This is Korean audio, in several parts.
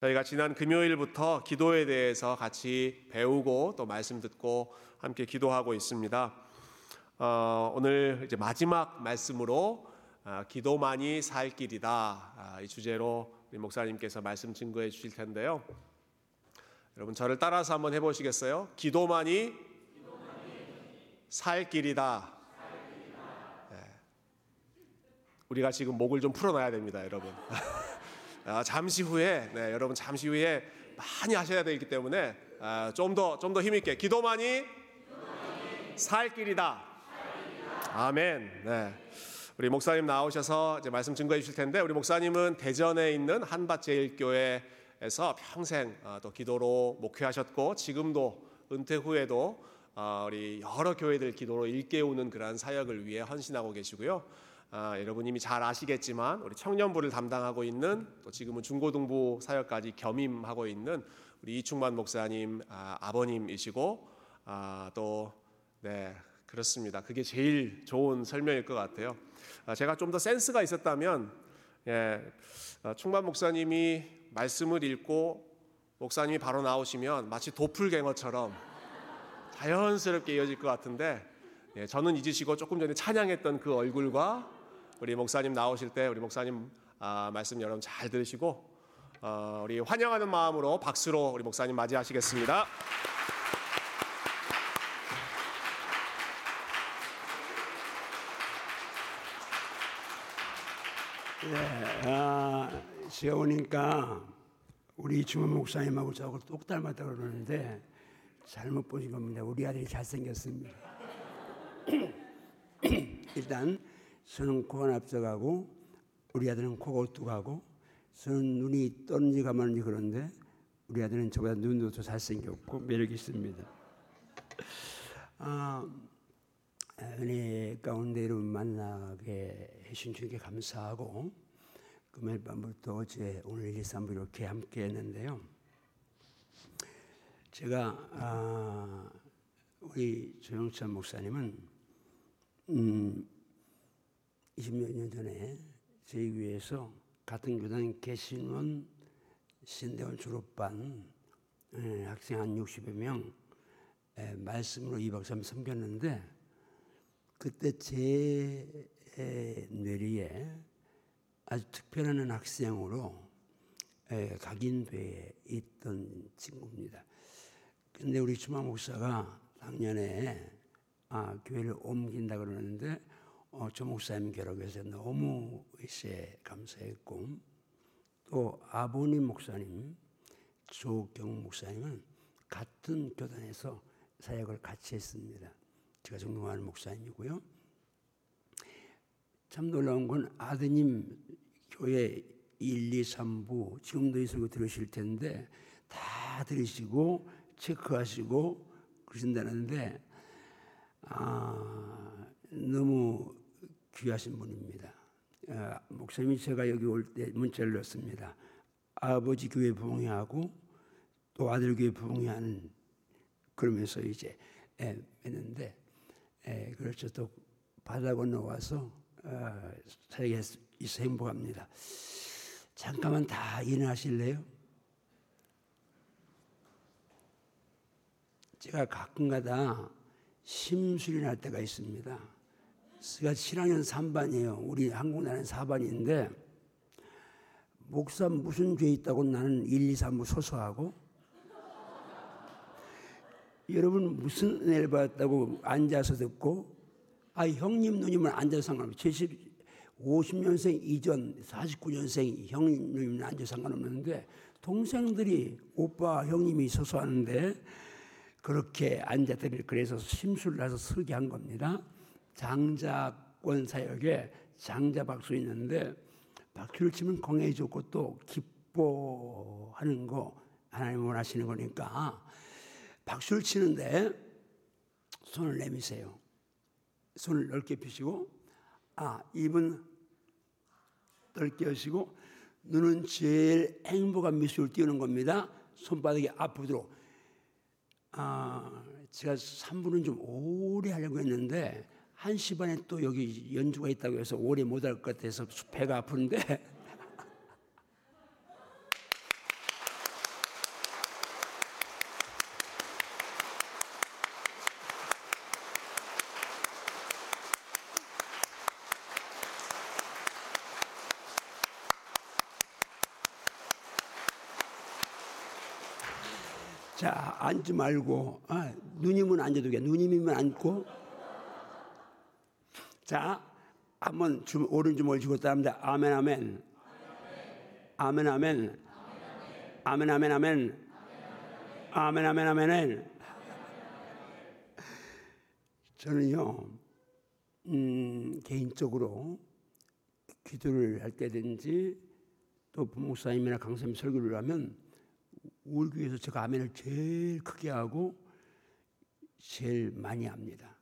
저희가 지난 금요일부터 기도에 대해서 같이 배우고 또 말씀 듣고 함께 기도하고 있습니다. 어, 오늘 이제 마지막 말씀으로 아, 기도만이 살 길이다 아, 이 주제로 우리 목사님께서 말씀 증거해 주실 텐데요. 여러분 저를 따라서 한번 해보시겠어요? 기도만이, 살 길이다. 네. 우리가 지금 목을 좀 풀어놔야 됩니다, 여러분. 아, 잠시 후에 네, 여러분 잠시 후에 많이 하셔야 되기 때문에 아, 좀더 좀 더 힘있게 기도만이, 살 길이다. 아멘. 네. 우리 목사님 나오셔서 이제 말씀 증거해 주실 텐데 우리 목사님은 대전에 있는 한밭제일교회에서 평생 어, 또 기도로 목회하셨고 지금도 은퇴 후에도 어, 우리 여러 교회들 기도로 일깨우는 그러한 사역을 위해 헌신하고 계시고요. 아, 여러분 이미 잘 아시겠지만 우리 청년부를 담당하고 있는 또 지금은 중고등부 사역까지 겸임하고 있는 우리 이충만 목사님 아, 버님이시고 아, 또 네, 그렇습니다. 그게 제일 좋은 설명일 것 같아요. 아, 제가 좀 더 센스가 있었다면 예, 아, 충만 목사님이 말씀을 읽고 목사님이 바로 나오시면 마치 도플갱어처럼 자연스럽게 이어질 것 같은데 예, 저는 잊으시고 조금 전에 찬양했던 그 얼굴과 우리 목사님 나오실 때 우리 목사님 아, 말씀 여러분 잘 들으시고 어, 우리 환영하는 마음으로 박수로 우리 목사님 맞이하시겠습니다. 네, 아, 오니까 우리 주문 목사님하고 저하고 똑 닮았다 그러는데 잘못 보신 겁니다. 우리 아들이 잘생겼습니다. 일단 저는 코가 납작하고 우리 아들은 코가 오뚝하고 저는 눈이 떠는지 가만지 그런데 우리 아들은 저보다 눈도 더 잘생겼고 매력 있습니다. 아, 은혜 가운데 여러분 만나게 해주신 주님께 감사하고 금요일 밤부터 어제 오늘 1, 2, 3부 이렇게 함께 했는데요. 제가 아, 우리 조영찬 목사님은 음, 20몇 년 전에 저희 교회에서 같은 교단 개신원 신대원 졸업반 예, 학생 한 60여 명 예, 말씀으로 2박 3일 섬겼는데 그때 제 뇌리에 아주 특별한 학생으로 예, 각인돼 있던 친구입니다. 근데 우리 주마 목사가 작년에 아, 교회를 옮긴다 그러는데 어, 조 목사님 결합해서 너무 이제 감사했고 또 아버님 목사님 조경 목사님은 같은 교단에서 사역을 같이 했습니다. 제가 존경하는 목사님이고요. 참 놀라운 건 아드님 교회 1, 2, 3부 지금도 있으고 들으실 텐데 다 들으시고 체크하시고 그러신다는데 아, 너무 귀하신 분입니다. 아, 목사님이 제가 여기 올 때 문자를 넣습니다. 아버지 교회 부흥회하고 또 아들 교회 부흥회하는 그러면서 이제 예, 했는데 예, 그렇죠. 또 바다 건너와서 어, 살게 있어 행복합니다. 잠깐만 다 일어나실래요? 제가 가끔가다 심술이 날 때가 있습니다. 제가 7학년 3반이에요. 우리 한국 나라는 4반인데 목사 무슨 죄 있다고 나는 1, 2, 3부 소소하고 여러분 무슨 은혜를 받았다고 앉아서 듣고 아 형님 누님은 앉아서 상관없어요. 70, 50년생 이전 49년생 형님 누님은 앉아서 상관없는데 동생들이 오빠 형님이 소소하는데 그렇게 앉아들이 그래서 심술을 나서 서게 한 겁니다. 장자권 사역에 장자 박수 있는데 박수를 치면 건강에 좋고 또 기뻐하는 거 하나님 원하시는 거니까 박수를 치는데 손을 내미세요. 손을 넓게 펴시고 아 입은 넓게 하시고 눈은 제일 행복한 미소를 띄우는 겁니다. 손바닥이 앞으로 아 제가 3분은 좀 오래 하려고 했는데 한시 반에 또 여기 연주가 있다고 해서 오래 못 할 것 같아서 배가 아픈데 자, 앉지 말고, 아, 누님은 앉아도 돼. 누님이면 앉고, 자, 한번 주, 오른 주먹을 쥐고 따릅니다. 아멘, 아멘. 아멘, 아멘. 아멘, 아멘, 아멘. 아멘, 아멘, 아멘. 저는요, 음, 개인적으로 기도를 할 때든지 또 부목사님이나 강사님 설교를 하면 우리 교회에서 제가 아멘을 제일 크게 하고 제일 많이 합니다.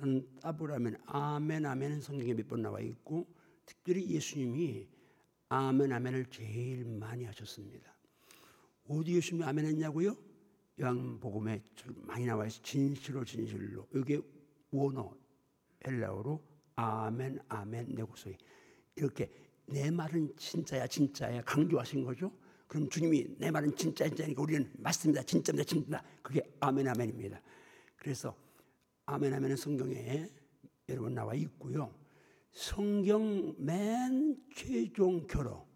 저는 하면 아멘 아멘은 성경에 몇 번 나와 있고 특별히 예수님이 아멘 아멘을 제일 많이 하셨습니다. 어디 예수님이 아멘 했냐고요? 요한복음에 많이 나와 있어 진실로 진실로 이게 원어 헬라어로 아멘 아멘 내고소이 이렇게 내 말은 진짜야 진짜야 강조하신 거죠. 그럼 주님이 내 말은 진짜 진짜니까 우리는 맞습니다 진짜입니다 진짜입니다. 그게 아멘 아멘입니다. 그래서 아멘 아멘은 성경에 여러분 나와 있고요. 성경 맨 최종 결어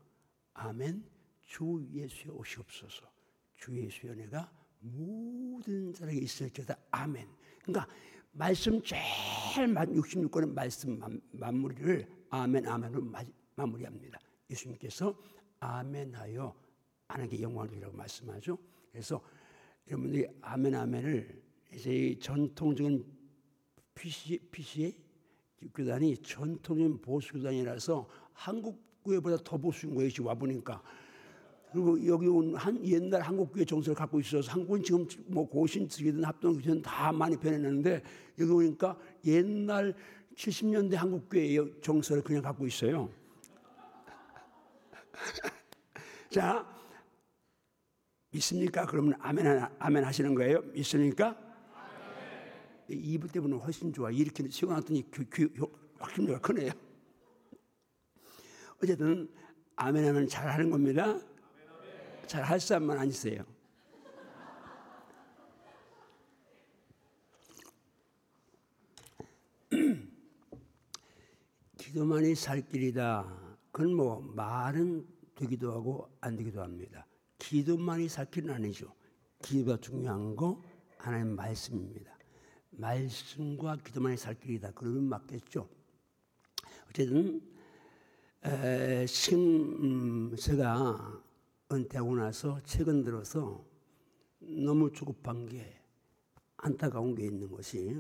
아멘 주 예수여 오시옵소서. 주 예수의 은혜가 모든 사람에게 있을지어다. 아멘. 그러니까 말씀 제일 66권의 말씀 마무리를 아멘 아멘으로 마무리합니다. 예수님께서 아멘하여 하나님께 영광을 드리라고 말씀하죠. 그래서 여러분들이 아멘 아멘을 이제 전통적인 PC, PCA 교단이 전통적인 보수 교단이라서 한국 교회보다 더 보수인 거예요. 지금 와 보니까. 그리고 여기 온 한 옛날 한국 교회 정서를 갖고 있어서 한국은 지금 뭐 고신 측이든 합동 교회든 다 많이 변했는데 여기 오니까 옛날 70년대 한국 교회의 정서를 그냥 갖고 있어요. 자, 믿습니까? 그러면 아멘 아멘 하시는 거예요? 믿습니까? 이불 때문에 훨씬 좋아. 이렇게 시원하더니 확신도가 크네요. 어쨌든 아멘 하면 잘 하는 겁니다. 잘 할 사람만 앉으세요. 기도만이 살 길이다. 그건 뭐 말은 되기도 하고 안 되기도 합니다. 기도만이 살 길은 아니죠. 기도가 중요한 거 하나님 말씀입니다. 말씀과 기도만이 살 길이다. 그러면 맞겠죠. 어쨌든 에, 심 제가 은퇴하고 나서 최근 들어서 너무 조급한 게 안타까운 게 있는 것이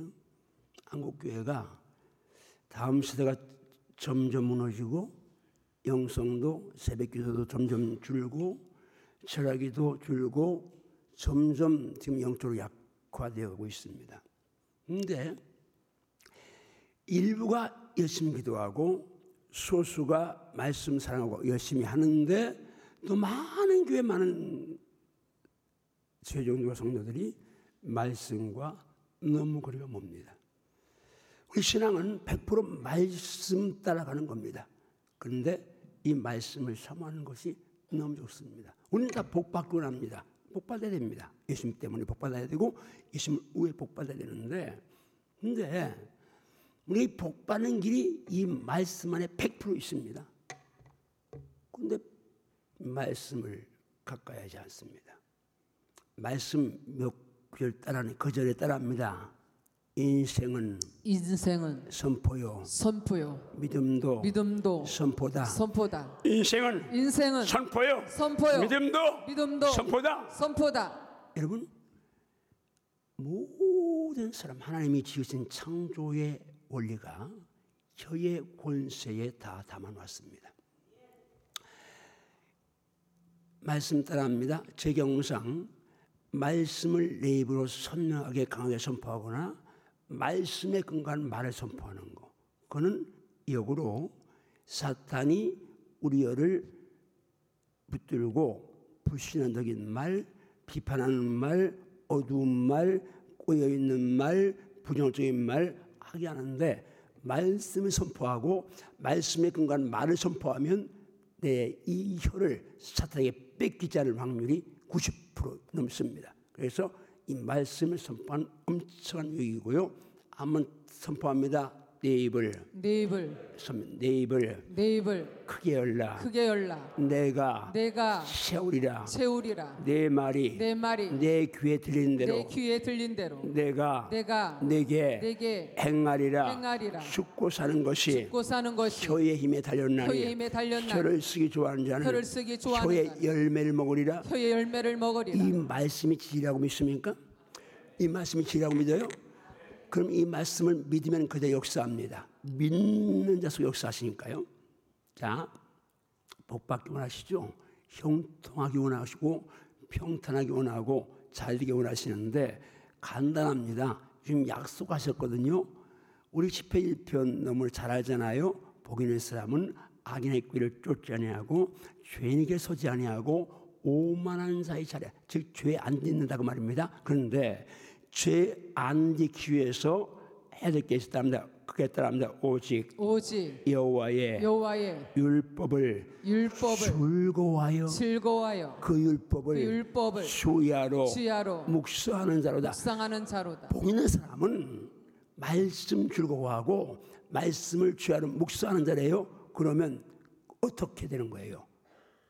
한국 교회가 다음 시대가 점점 무너지고 영성도 새벽 기도도 점점 줄고 철학이도 줄고 점점 지금 영적으로 약화되어 가고 있습니다. 근데 일부가 열심히 기도하고 소수가 말씀 사랑하고 열심히 하는데 또 많은 교회 많은 최종교가 성도들이 말씀과 너무 거리가 멉니다. 우리 신앙은 100% 말씀 따라가는 겁니다. 그런데 이 말씀을 사모하는 것이 너무 좋습니다. 우리는 다 복받고 납니다. 복받아야 됩니다. 예수님 때문에 복받아야 되고 예수님 후에 복받아야 되는데 근데 우리 복받는 길이 이 말씀 안에 100% 있습니다. 근데 말씀을 가까이 하지 않습니다. 말씀 몇절 따라는 거절에 따라합니다. 인생은 인생은 선포요. 선포요. 믿음도 믿음도 선포다. 선포다. 인생은 인생은 선포요. 선포요. 믿음도 믿음도 선포다. 선포다. 여러분 모든 사람 하나님이 지으신 창조의 원리가 혀의 권세에 다 담아놨습니다. 말씀 따라합니다. 제 경우상 말씀을 내 입으로 선명하게 강하게 선포하거나 말씀에 근거한 말을 선포하는 거. 그거는 역으로 사탄이 우리를 붙들고 불신앙적인 말, 비판하는 말, 어두운 말, 꼬여 있는 말, 부정적인 말 하게 하는데 말씀을 선포하고 말씀에 근거한 말을 선포하면 내 이 혀를 사탄에게 뺏기지 않을 확률이 90% 넘습니다. 그래서 이 말씀을 선포한 엄청난 유익이고요. 한번 선포합니다. 네 입을 내 입을 선- 네 입을 내 입을 크게 열라. 크게 열라. 내가 내가 세우리라. 채우리라. 내 말이 내 말이 내 귀에 내 대로 귀에 들린 대로 내가 내가 내게 내게 행하리라. 행하리라. 죽고 사는 것이 죽고 사는 것이 혀의 힘에 혀의 달렸나니 힘에 달렸나니 혀를 쓰기 좋아하는 자는 혀를 쓰기 좋아하는 혀의 열매를 먹으리라. 혀의 열매를 먹으리라. 이 말씀이 진리라고 믿습니까? 이 말씀이 진리라고 믿어요? 그럼 이 말씀을 믿으면 그대 역사합니다. 믿는 자속 역사하시니까요. 자, 복받기 원하시죠? 형통하기 원하시고 평탄하기 원하고 잘되기 원하시는데 간단합니다. 지금 약속하셨거든요. 우리 10회 1편 너무 잘 알잖아요. 있는 사람은 악인의 꾀를 쫓지 아니하고 죄인에게 서지 아니하고 오만한 자의 차례 즉 죄 안 짓는다고 말입니다. 그런데 죄안 짓기 위해서 해야 될 게 있답니다. 그게 따릅니다. 오직 오직 여호와의 여호와의 율법을 율법을 즐거워하여 즐거워하여 그 율법을 그 율법을 수야로 주야로 묵상하는 자로다. 묵상하는 자로다. 복 있는 사람은 말씀 즐거워하고 말씀을 주야로 묵상하는 자래요. 그러면 어떻게 되는 거예요?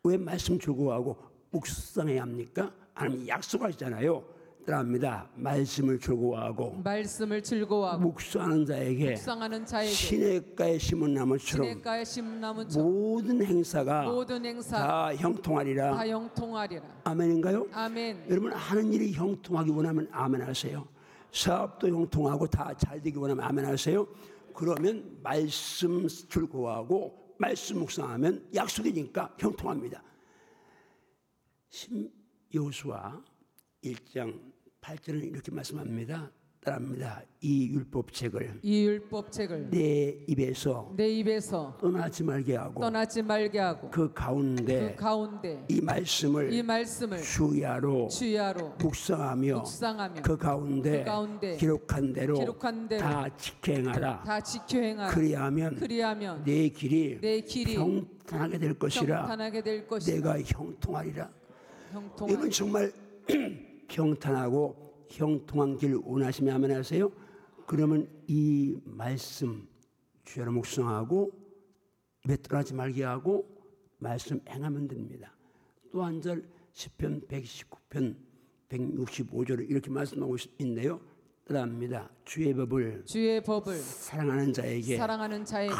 왜 말씀 즐거워하고 묵상해야 합니까? 하나님 약속하시잖아요. 따라합니다. 말씀을 즐거워하고 말씀을 즐거워하고 묵상하는 자에게 묵상하는 자에게 시냇가에 심은 나무처럼 시냇가에 심나무처럼 모든 행사가 모든 행사 다 형통하리라. 다 영통하리라. 아멘인가요? 아멘. 여러분 하는 일이 형통하기 원하면 아멘 하세요. 사업도 형통하고 다 잘 되기 원하면 아멘 하세요. 그러면 말씀 즐거워하고 말씀 묵상하면 약속이니까 형통합니다. 심 여호수아 1장 8절은 이렇게 말씀합니다. 따라합니다. 이 율법책을 이 율법책을 내 입에서 내 입에서 떠나지 말게 하고 떠나지 말게 하고 그 가운데 그 가운데 이 말씀을 이 말씀을 주야로 주야로 묵상하며 묵상하며 그 가운데, 그 가운데 기록한 대로, 기록한 대로 다 지켜행하라. 다 지켜 행하라. 그리하면 그리하면 내 길이 내 길이 평탄하게 될 것이라. 평탄하게 될 것이라. 내가 형통하리라. 형통하리. 이분 정말 평탄하고 형통한 길 원하시면 하면 하세요. 그러면 이 말씀 주야로 묵상하고 입에 떠나지 말게 하고 말씀 행하면 됩니다. 또 한절 10편 119편 165절을 이렇게 말씀하고 있는데요. 따라합니다. 주의 법을 주의 법을 사랑하는 자에게 사랑하는 자에게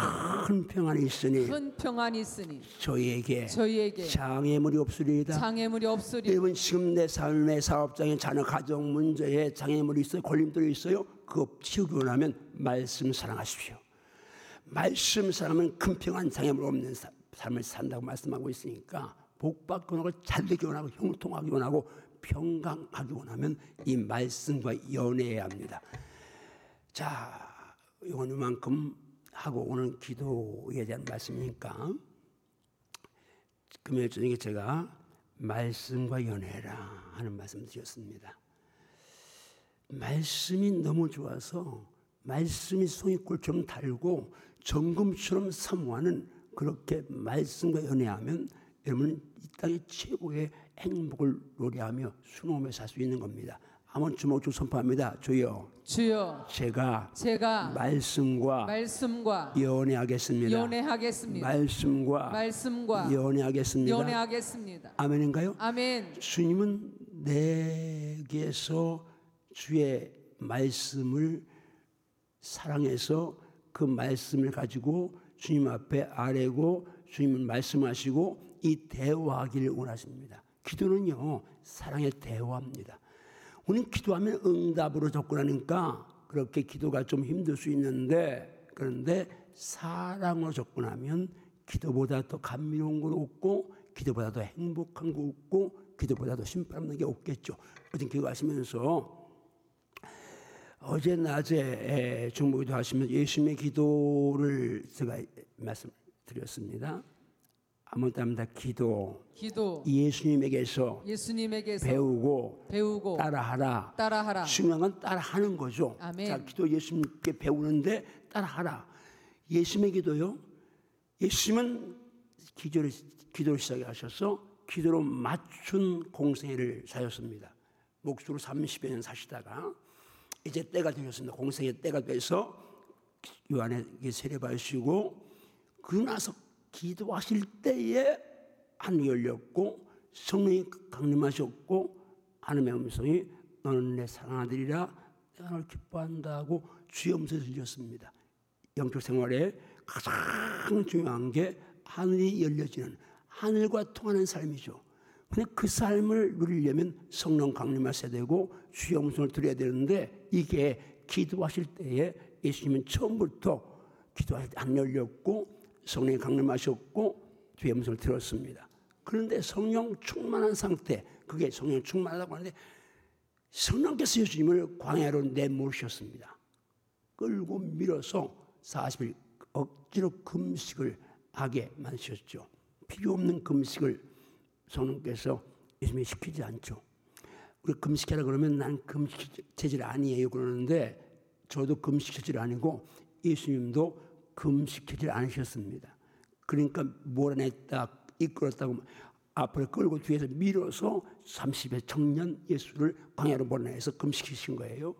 큰 평안이 있으니 큰 평안이 있으니 저희에게 저희에게 장애물이 없으리이다. 장애물이 없으리. 여러분 지금 내 삶의 사업장에 자녀 가정 문제에 장애물이 있어요 걸림돌이 있어요 그거 치우기 원하면 말씀 사랑하십시오 말씀 사랑하면 큰 평안 장애물 없는 사- 삶을 산다고 말씀하고 있으니까 복받기 원하고 잘 되기 원하고 형통하기 원하고 평강하기 원하면 이 말씀과 연애해야 합니다 자 이만큼 하고 오늘 기도에 대한 말씀이니까 금요일 저녁에 제가 말씀과 연애라 하는 말씀 드렸습니다. 말씀이 너무 좋아서 말씀이 송이 꿀처럼 달고 정금처럼 사모하는 그렇게 말씀과 연애하면 여러분은 이 땅의 최고의 행복을 노래하며 순호하며 살 수 있는 겁니다. 한번 주먹 주 선포합니다. 주여 주여 제가 제가 말씀과 말씀과 연애하겠습니다. 연애하겠습니다. 말씀과 말씀과 연애하겠습니다. 연애하겠습니다. 아멘인가요? 아멘. 주님은 내게서 주의 말씀을 사랑해서 그 말씀을 가지고 주님 앞에 아뢰고 주님은 말씀하시고 이 대화하기를 원하십니다. 기도는요 사랑의 대화입니다. 우리는 기도하면 응답으로 접근하니까 그렇게 기도가 좀 힘들 수 있는데 그런데 사랑으로 접근하면 기도보다 더 감미로운 건 없고 기도보다 더 행복한 거 없고 기도보다 더 없는 게 없겠죠. 어떤 기도하시면서 어제 낮에 중보 기도 하시면 예수님의 기도를 제가 말씀드렸습니다. 아무것도 합니다. 기도 기도 예수님에게서 예수님에게서 배우고 배우고 따라하라. 따라하라. 중요한 건 따라하는 거죠. 아멘. 자, 기도 예수님께 배우는데 따라하라. 예수님의 기도요. 예수님은 기도를, 기도를 시작하셔서 기도로 맞춘 공생애를 사셨습니다. 목수로 30여 년 사시다가 이제 때가 되었습니다. 공생의 때가 돼서 요한에게 세례 받으시고 그러고 나서 기도하실 때에 하늘이 열렸고 성령이 강림하셨고 하나님의 음성이 너는 내 사랑하는 아들이라 내가 너를 기뻐한다고 주의 음성을 들렸습니다. 영적 생활에 가장 중요한 게 하늘이 열려지는 하늘과 통하는 삶이죠. 근데 그 삶을 누리려면 성령 강림하셔야 되고 주의 음성을 들어야 되는데 이게 기도하실 때에 예수님은 처음부터 기도할 때 안 열렸고 성령이 강림하셨고 주의 음성을 들었습니다. 그런데 성령 충만한 상태, 그게 성령 충만하다고 하는데 성령께서 예수님을 광야로 내모셨습니다. 끌고 밀어서 40일 억지로 금식을 하게 만드셨죠. 필요 없는 금식을 성령께서 예수님이 시키지 않죠. 우리 금식하라 그러면 난 금식 체질 아니에요 그러는데 저도 금식 체질 아니고 예수님도 금식 체질 아니셨습니다. 그러니까 몰아냈다 이끌었다고 앞을 끌고 뒤에서 밀어서 30의 청년 예수를 광야로 몰아내서 금식시킨 거예요.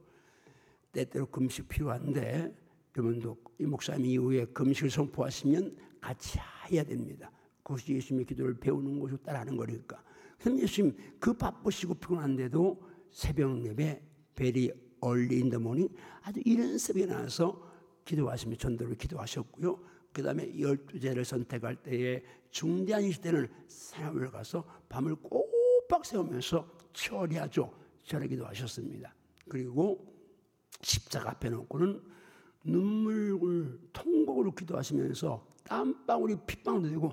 때때로 금식 필요한데 여러분도 이 목사님 이후에 금식을 선포하시면 같이 해야 됩니다. 그것이 예수님의 기도를 배우는 것이고 따라하는 거니까. 그럼 예수님 그 바쁘시고 피곤한데도 새벽 예배 very early in the morning 아주 이른 새벽에 나와서 기도하시며 전도를 기도하셨고요. 그 다음에 열두 제자를 선택할 때에 중대한 시대는 산으로 가서 밤을 꼬박 새우면서 철야하죠. 철야 기도하셨습니다. 그리고 십자가 앞에 놓고는 눈물을 통곡으로 기도하시면서 땀방울이 핏방울도 되고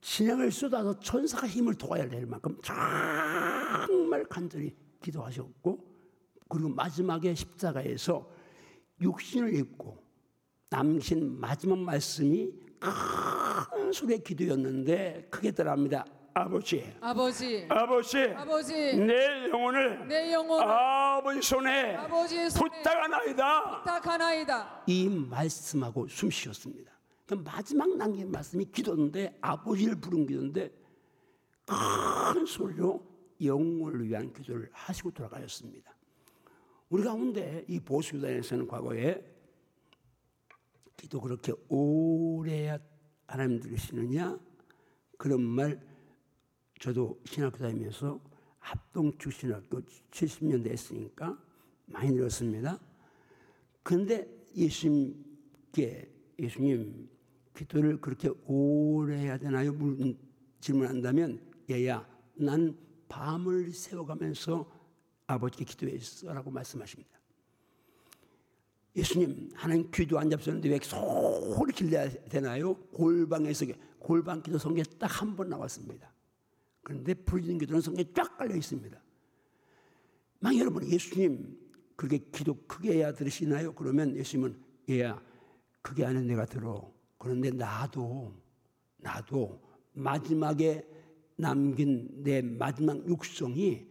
진양을 쏟아서 천사가 힘을 도와야 될 만큼 정말 간절히 기도하셨고 그리고 마지막에 십자가에서 육신을 입고 남긴 마지막 말씀이 큰 소리의 기도였는데 크게 따라합니다. 아버지, 아버지, 아버지, 아버지, 내 영혼을 내 영혼 아버지 손에 아버지의 손에 부탁하나이다. 부탁하나이다. 이 말씀하고 숨 쉬었습니다. 그러니까 마지막 남긴 말씀이 기도인데 아버지를 부른 기도인데 큰 소리로 영혼을 위한 기도를 하시고 돌아가셨습니다. 우리 가운데 이 보수교단에서는 과거에 기도 그렇게 오래 하나님 들으시느냐 그런 말 저도 신학교 다니면서 합동 출신학교 70년대 했으니까 많이 들었습니다. 근데 예수님께 예수님 기도를 그렇게 오래 해야 되나요? 물- 질문한다면 얘야 난 밤을 새워가면서 아버지께 기도했어라고 말씀하십니다. 예수님 하나님 귀도 안 잡혔는데 왜 소리 길러야 되나요? 골방에서 골방 기도 성경에 딱 한 번 나왔습니다. 그런데 부르짖는 기도는 성경에 쫙 깔려 있습니다. 막 여러분 예수님 그게 기도 크게 해야 들으시나요? 그러면 예수님은 얘야 그게 아니라 내가 들어. 그런데 나도 나도 마지막에 남긴 내 마지막 육성이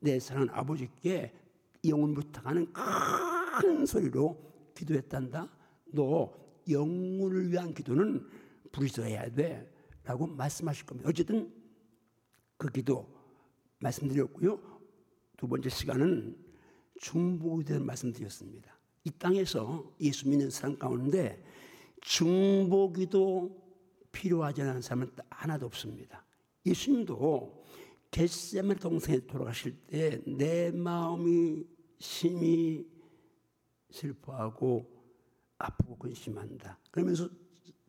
내 사랑하는 아버지께 영혼 부탁하는 큰 소리로 기도했단다. 너 영혼을 위한 기도는 부르짖어야 돼. 라고 말씀하실 겁니다. 어쨌든 그 기도 말씀드렸고요. 두 번째 시간은 중보에 대한 말씀드렸습니다. 이 땅에서 예수 믿는 사람 가운데 중보기도 필요하지 않은 사람은 하나도 없습니다. 예수님도 겟세마네 동생에 돌아가실 때 내 마음이 심히 슬퍼하고 아프고 근심한다. 그러면서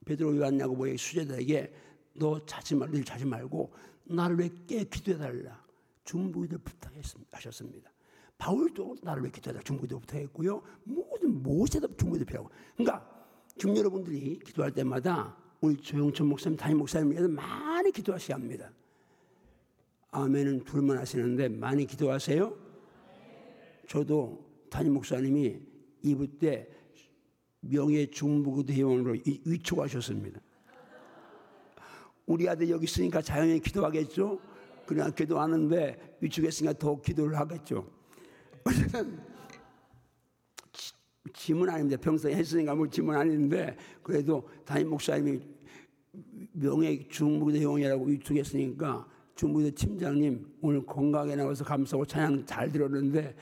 베드로 요한 야고보의 수제자에게 너 자지 말, 늘 자지 말고 나를 왜 깨 기도해 달라. 중보기도 부탁하셨습니다. 바울도 나를 왜 기도해 달라. 중보기도 부탁했고요. 모든 모세도 중보기도 필요하고. 그러니까 중 여러분들이 기도할 때마다 우리 조영천 목사님, 담임 목사님 위해서 많이 기도하셔야 합니다. 아멘은 둘만 하시는데 많이 기도하세요. 저도 담임 목사님이 이브 때 명예 중부구도 회원으로 이- 위촉하셨습니다. 우리 아들 여기 있으니까 자연히 기도하겠죠. 그냥 기도하는데 위축했으니까 더 기도를 하겠죠. 짐은 아닙니다. 평소에 했으니까 뭐 짐은 아닌데 그래도 담임 목사님이 명예 중부대 회원이라고 위축했으니까 중부대 팀장님 오늘 건강하게 나와서 감사하고 찬양 잘 들었는데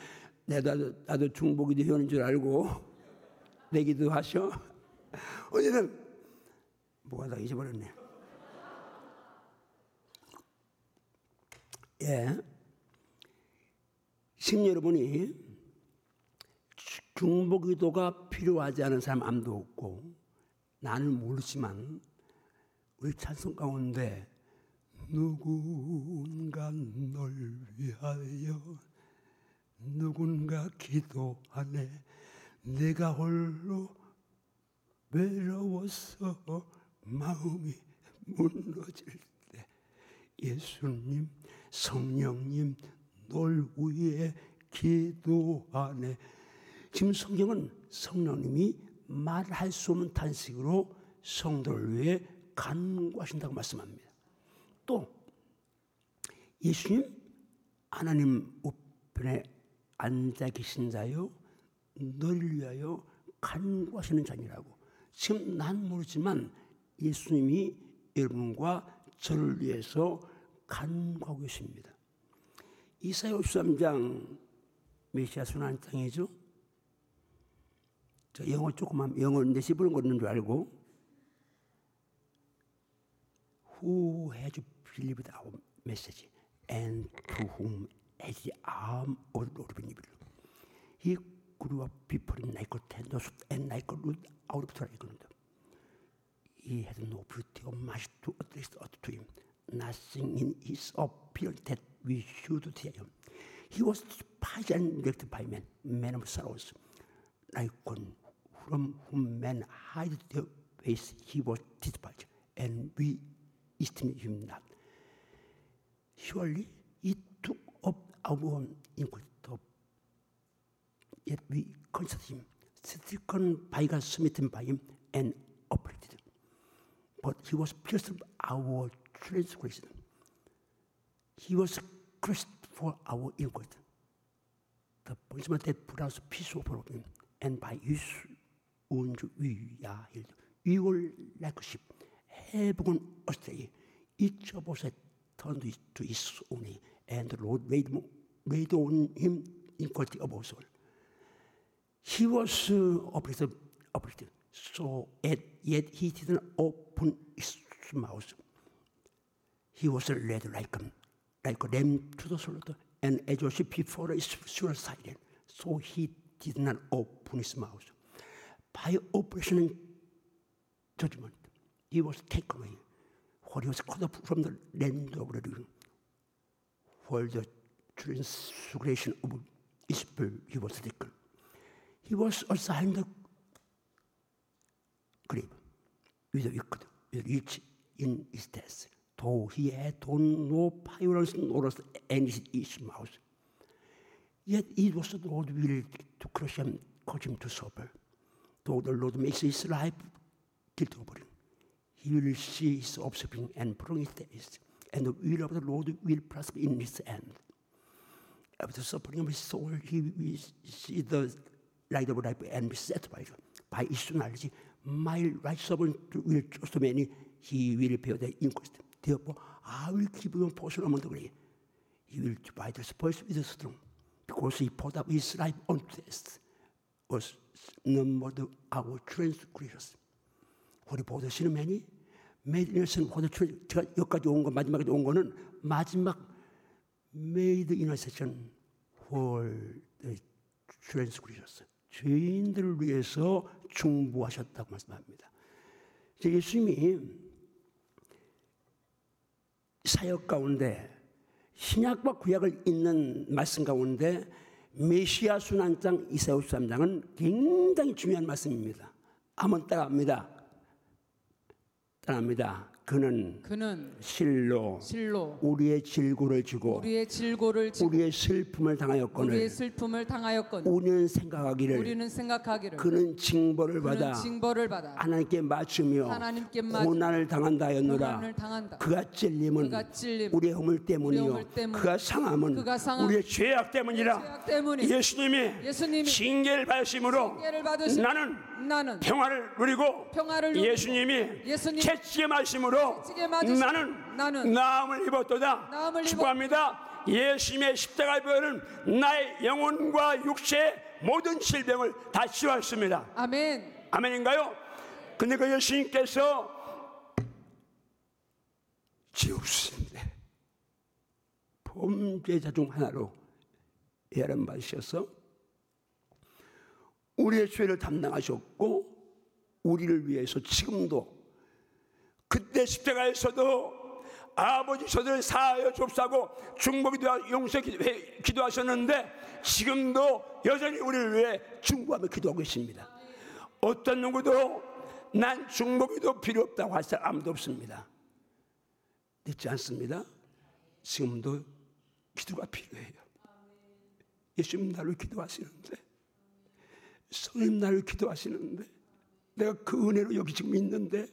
내가 나도, 나도 중부대 회원인 줄 알고 내 기도 하셔. 어쨌든 뭐가 다 잊어버렸네. 예. 심 여러분이 중보 기도가 필요하지 않은 사람 아무도 없고 나는 모르지만 우리 찬송 가운데 누군가 널 위하여 누군가 기도하네 내가 홀로 외로워서 마음이 무너질 때 예수님 성령님 널 위해 기도하네 지금 성경은 성령님이 말할 수 없는 탄식으로 성도를 위해 간구하신다고 말씀합니다. 또 예수님 하나님 우편에 앉아 계신 자요 너를 위하여 간구하시는 자니라고 지금 난 모르지만 예수님이 여러분과 저를 위해서 간구하고 계십니다. 이사야 53장 메시아 순환 장이죠. 저 영어 조금만 영어 내시부는 거는 줄 알고 Who has message and to whom has the arm of Lord been revealed? He grew up him like a and root out of ground. He had no beauty or much to address to him. Nothing in his appearance that we should fear him. He was despised and by men, men of sorrows, like one from whom men hide their face. He was despised, and we esteemed him not. Surely own iniquity, yet we consider him stricken by God, smitten by him, and uplifted. But he was pierced for our transgression. He was crushed for our iniquity. The punishment that put us peace over him, and by his wounds we are healed. We were like sheep, having astray. Each of us had turned to his own way, and the Lord laid, laid on him iniquity of us all. He was uh, uplifted, so yet, yet he didn't open his mouth. He was led like like a lamb to the slaughter, and as sheep before his silent, so he did not open his mouth. By operation and judgment, he was taken away, for he was cut off from the land of the living. For the transgression of Israel, he was taken. He was assigned the grave with the wicked, with rich in his death. Though he had done no violence nor any his mouth. Yet it was the Lord's will to crush him, cause him to suffer. Though the Lord makes his life guilty over him, he will see his offspring and prolong his days, and the will of the Lord will prosper in his end. After suffering of his soul, he will see the light of life and be satisfied. By his knowledge, my right servant will trust many, he will bear the increase. Therefore, I will keep him portion among the great. He will divide the spoils with the strong, because he poured out his life on test, was numbered our transgressions. For he bore the sin of many, 메이드인어슨 호드 제가 여기까지 온 거 마지막에 온 거는 마지막 메이드 이너세션 홀 트랜스그리셨어 죄인들을 위해서 중보하셨다고 말씀합니다. 예수님이 사역 가운데 신약과 구약을 읽는 말씀 가운데 메시아 순환장 이사야 53장은 굉장히 중요한 말씀입니다. 한번 따라합니다. 따라합니다. 그는 그는 실로 실로 우리의 질고를 지고 우리의 질고를 지고 우리의 슬픔을 우리의 당하였거늘 슬픔을 당하였거늘 우리는 생각하기를 우리는 생각하기를 그는 징벌을 그는 받아 징벌을 받아 하나님께 맞추며 하나님께 맞- 고난을 당한다 하였노라. 고난을 당한다. 그가 찔림은 그가 찔림, 우리의 허물 때문이요. 우리의 그가 상함은 그가 상함, 우리의 죄악 때문이라. 죄악 예수님이 예수님이 징계를 받으심으로 나는 나는 평화를 누리고 평화를 누리고 예수님이 예수님이 채찍에 맞으심으로 맞으심- 나는 나는 나음을 입었도다 나음을 축복합니다 예수님의 십자가의 보혈은 나의 영혼과 육체의 모든 질병을 다 치유했습니다. 아멘. 아멘인가요? 근데 그 예수님께서 지옥수인데 범죄자 중 하나로 예람 받으셔서 우리의 죄를 담당하셨고 우리를 위해서 지금도 그때 십자가에서도 아버지 저들을 사하여 좁사고 중보기도 용서 기도- 기도하셨는데 지금도 여전히 우리를 위해 중보하며 기도하고 계십니다. 어떤 누구도 난 중보기도 필요 없다고 할 사람 아무도 없습니다. 믿지 않습니다. 지금도 기도가 필요해요. 예수님 나를 기도하시는데 성님 나를 기도하시는데 내가 그 은혜로 여기 지금 있는데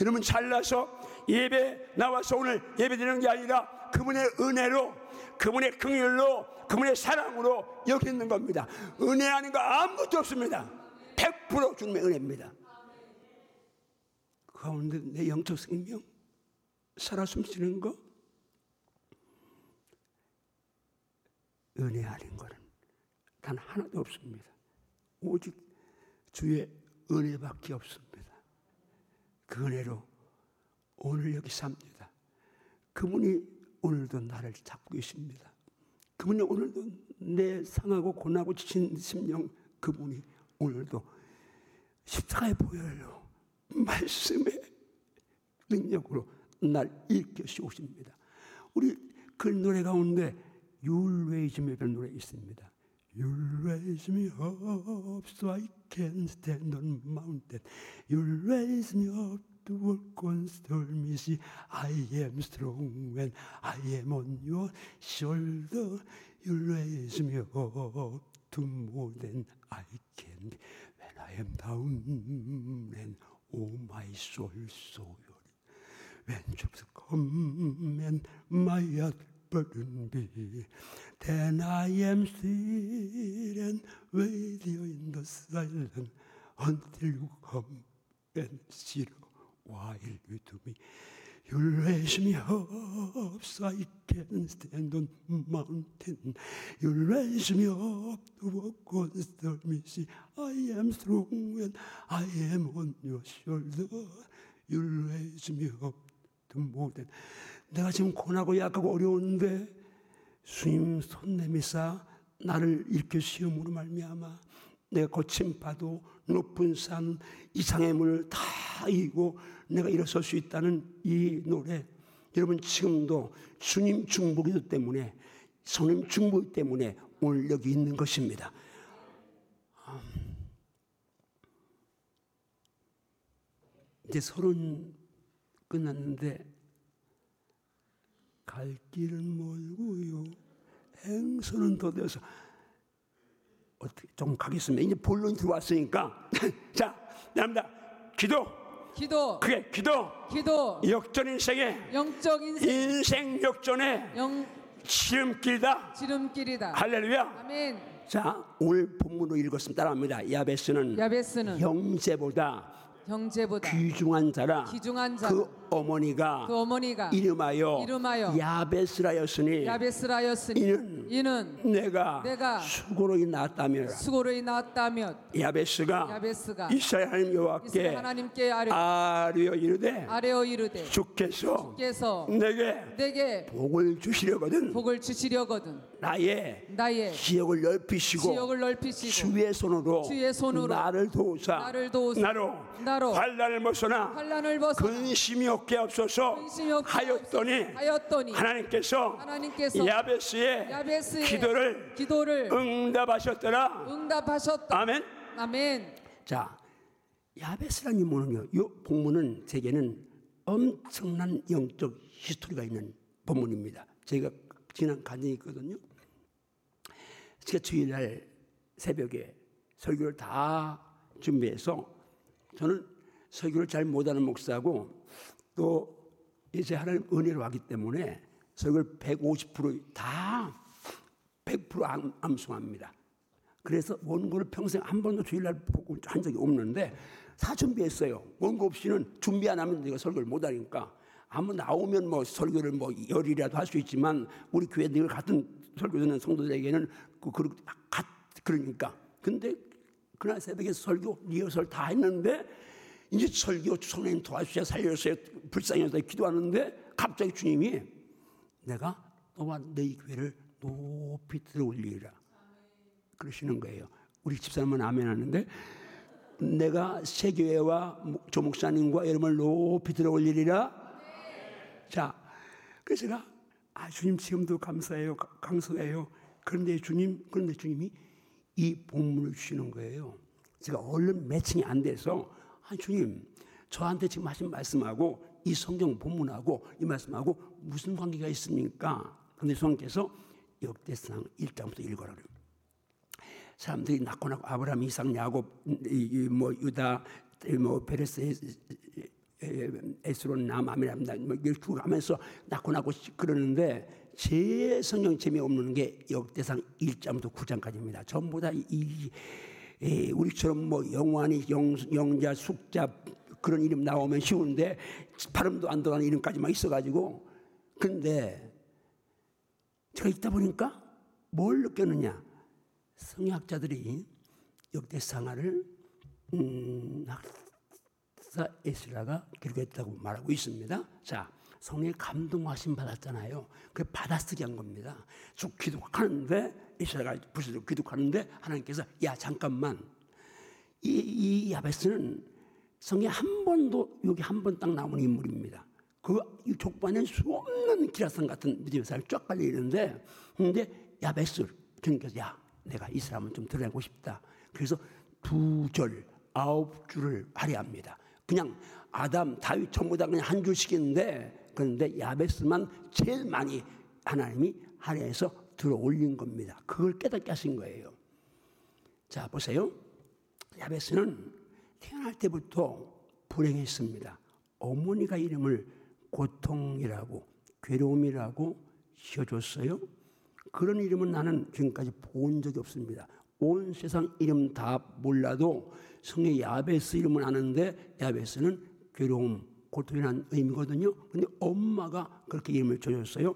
여러분 잘나서 예배 나와서 오늘 예배 드리는 게 아니라 그분의 은혜로 그분의 긍휼로 그분의 사랑으로 여기 있는 겁니다. 은혜 아닌 거 아무것도 없습니다. 100% 주님의 은혜입니다. 그 가운데 내 영적 생명 살아 숨쉬는 거 은혜 아닌 거는 단 하나도 없습니다. 오직 주의 은혜밖에 없습니다. 그 은혜로 오늘 여기 삽니다. 그분이 오늘도 나를 잡고 계십니다. 그분이 오늘도 내 상하고 고나고 지친 심령 그분이 오늘도 십자가의 보혈로 말씀의 능력으로 날 일깨시 오십니다. 우리 그 노래 가운데 You raise me 이라는 노래 있습니다. So I can stand on mountain. You raise me up to walk on stormy sea. I am strong when I am on your shoulder. You raise me up to more than I can be. When I am down and oh my soul so weary. When troubles come and my heart burden be, then I am still and wait you in the silence until you come and sit while you to me. You raise me up so I can stand on mountain. You raise me up to walk on stormy sea. I am strong when I am on your shoulder. You raise me up to more than. 내가 지금 고나고 약하고 어려운데 주님 손 내미사 나를 일으켜 시험으로 말미암아 내가 거친 파도 높은 산 이상의 물을 다 이기고 내가 일어설 수 있다는 이 노래 여러분 지금도 주님 중보기도 때문에 성님 중보 때문에 오늘 여기 있는 것입니다. 음. 이제 서른 끝났는데 갈 길은 멀고요 행선은 더뎌서 어떻게 좀 가겠습니다. 이제 본론 들어왔으니까 자, 남다 기도 기도, 그게 기도 기도, 역전 인생의 영적 인생, 인생 역전의 영 지름길다. 지름길이다. 할렐루야. 아멘. 자, 오늘 본문으로 읽었으면 따라합니다. 야베스는 야베스는 형제보다 형제보다 귀중한 자라. 귀중한 자. 그 어머니가 그 어머니가 이름하여, 이름하여 야베스라였으니 야베스라였으니 이는 이는 내가, 내가 수고로 인났다며 수고로 낳았다며 야베스가 야베스가 이스라엘 하나님 여호와께 하나님께 아뢰 아뢰어 이르되 아뢰어 이르되 주께서 주께서 내게 내게 복을 주시려거든 복을 주시려거든 나의 나의 지역을 넓히시고 지역을 넓히시고 주의 손으로 주의 손으로 나를 도우사 나를 도우사 나로 나로 환란을 벗어나 환란을 벗어 근심이 없게 없게 하였더니 하였더니 하나님께서 하나님께서 야베스의 야베스의 기도를 기도를 응답하셨더라 응답하셨다. 아멘 아멘. 자 야베스라는 인물은요 이 본문은 제게는 엄청난 영적 히스토리가 있는 본문입니다 제가 지난 간증이 있거든요 제가 주일날 새벽에 설교를 다 준비해서 저는 설교를 잘 못하는 목사고 또 이제 하나님 은혜로 하기 때문에 설교를 150%다 100% 암, 암송합니다. 그래서 원고를 평생 한 번도 주일날 보고 한 적이 없는데 다 준비했어요. 원고 없이는 준비 안 하면 내가 설교를 못 하니까 아무 나오면 뭐 설교를 뭐 열이라도 할 수 있지만 우리 교회 늘 같은 설교 듣는 성도들에게는 그 그, 갓 그러니까 근데 그날 새벽에 설교 리허설 다 했는데 이제 설교 성령 도와주셔 살려주세요 불쌍해서 기도하는데 갑자기 주님이 내가 너와 너희 교회를 높이 들어 올리리라 그러시는 거예요. 우리 집사람은 아멘 하는데 내가 세교회와 조 목사님과 여러분을 높이 들어 올리리라. 자, 그래서 제가 아 주님 지금도 감사해요, 가- 강소해요. 그런데 주님, 그런데 주님이 이 본문을 주시는 거예요. 제가 얼른 매칭이 안 돼서 아 주님, 저한테 지금 하신 말씀하고 이 성경 본문하고 이 말씀하고 무슨 관계가 있습니까? 그런데 성께서 역대상 1장부터 읽어라. 사람들이 낳고 낳고 아브라함, 이삭, 야곱, 이- 이뭐 유다, 이뭐 베레스, 에스론, 남아미람, 뭐 이렇게 쭉 하면서 낳고 낳고 그러는데 제 성경 재미없는 게 역대상 1장부터 9장까지입니다. 전부 다 이, 이 우리처럼 뭐 영환이 영, 영자, 숙자 그런 이름 나오면 쉬운데 발음도 안 들어가는 이름까지만 있어가지고 근데 제가 읽다 보니까 뭘 느꼈느냐? 성학자들이 역대상하를 음, 학사 에스라가 기록했다고 말하고 있습니다. 자, 성령의 감동하심 받았잖아요. 그 받아쓰기 한 겁니다. 쭉 기독하는데 에스라가 부스로 기독하는데 하나님께서 야 잠깐만 이, 이 야베스는 성에 한 번도 여기 한 번 딱 나오는 인물입니다. 그 족반에 수없는 기라성 같은 믿음의 사람이 쫙 깔려 있는데, 근데 야베스 주님께서 야 내가 이 사람은 좀 드러내고 싶다. 그래서 두 절 아홉 줄을 할애합니다. 그냥 아담 다윗 전부 다 그냥 한 줄씩인데 그런데 야베스만 제일 많이 하나님이 할애해서 들어 올린 겁니다. 그걸 깨닫게 하신 거예요. 자 보세요. 야베스는 태어날 때부터 불행했습니다. 어머니가 이름을 고통이라고 괴로움이라고 지어줬어요. 그런 이름은 나는 지금까지 본 적이 없습니다. 온 세상 이름 다 몰라도 성의 야베스 이름은 아는데 야베스는 괴로움, 고통이라는 의미거든요. 근데 엄마가 그렇게 이름을 줘줬어요.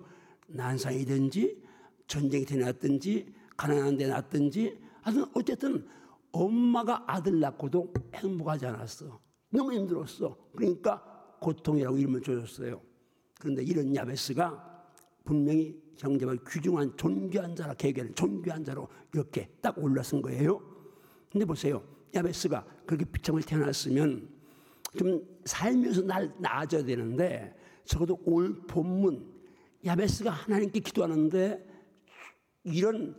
난상이든지 전쟁이 태어났든지 가난한 데 났든지 하여튼 어쨌든 엄마가 아들 낳고도 행복하지 않았어. 너무 힘들었어. 그러니까 고통이라고 이름을 줘줬어요. 그런데 이런 야베스가 분명히 형제와 귀중한 존귀한 자라 계획에는 존귀한 자로 이렇게 딱 올라선 거예요. 근데 보세요. 야베스가 그렇게 비참하게 태어났으면 좀 살면서 날 나아져야 되는데 적어도 올 본문 야베스가 하나님께 기도하는데 이런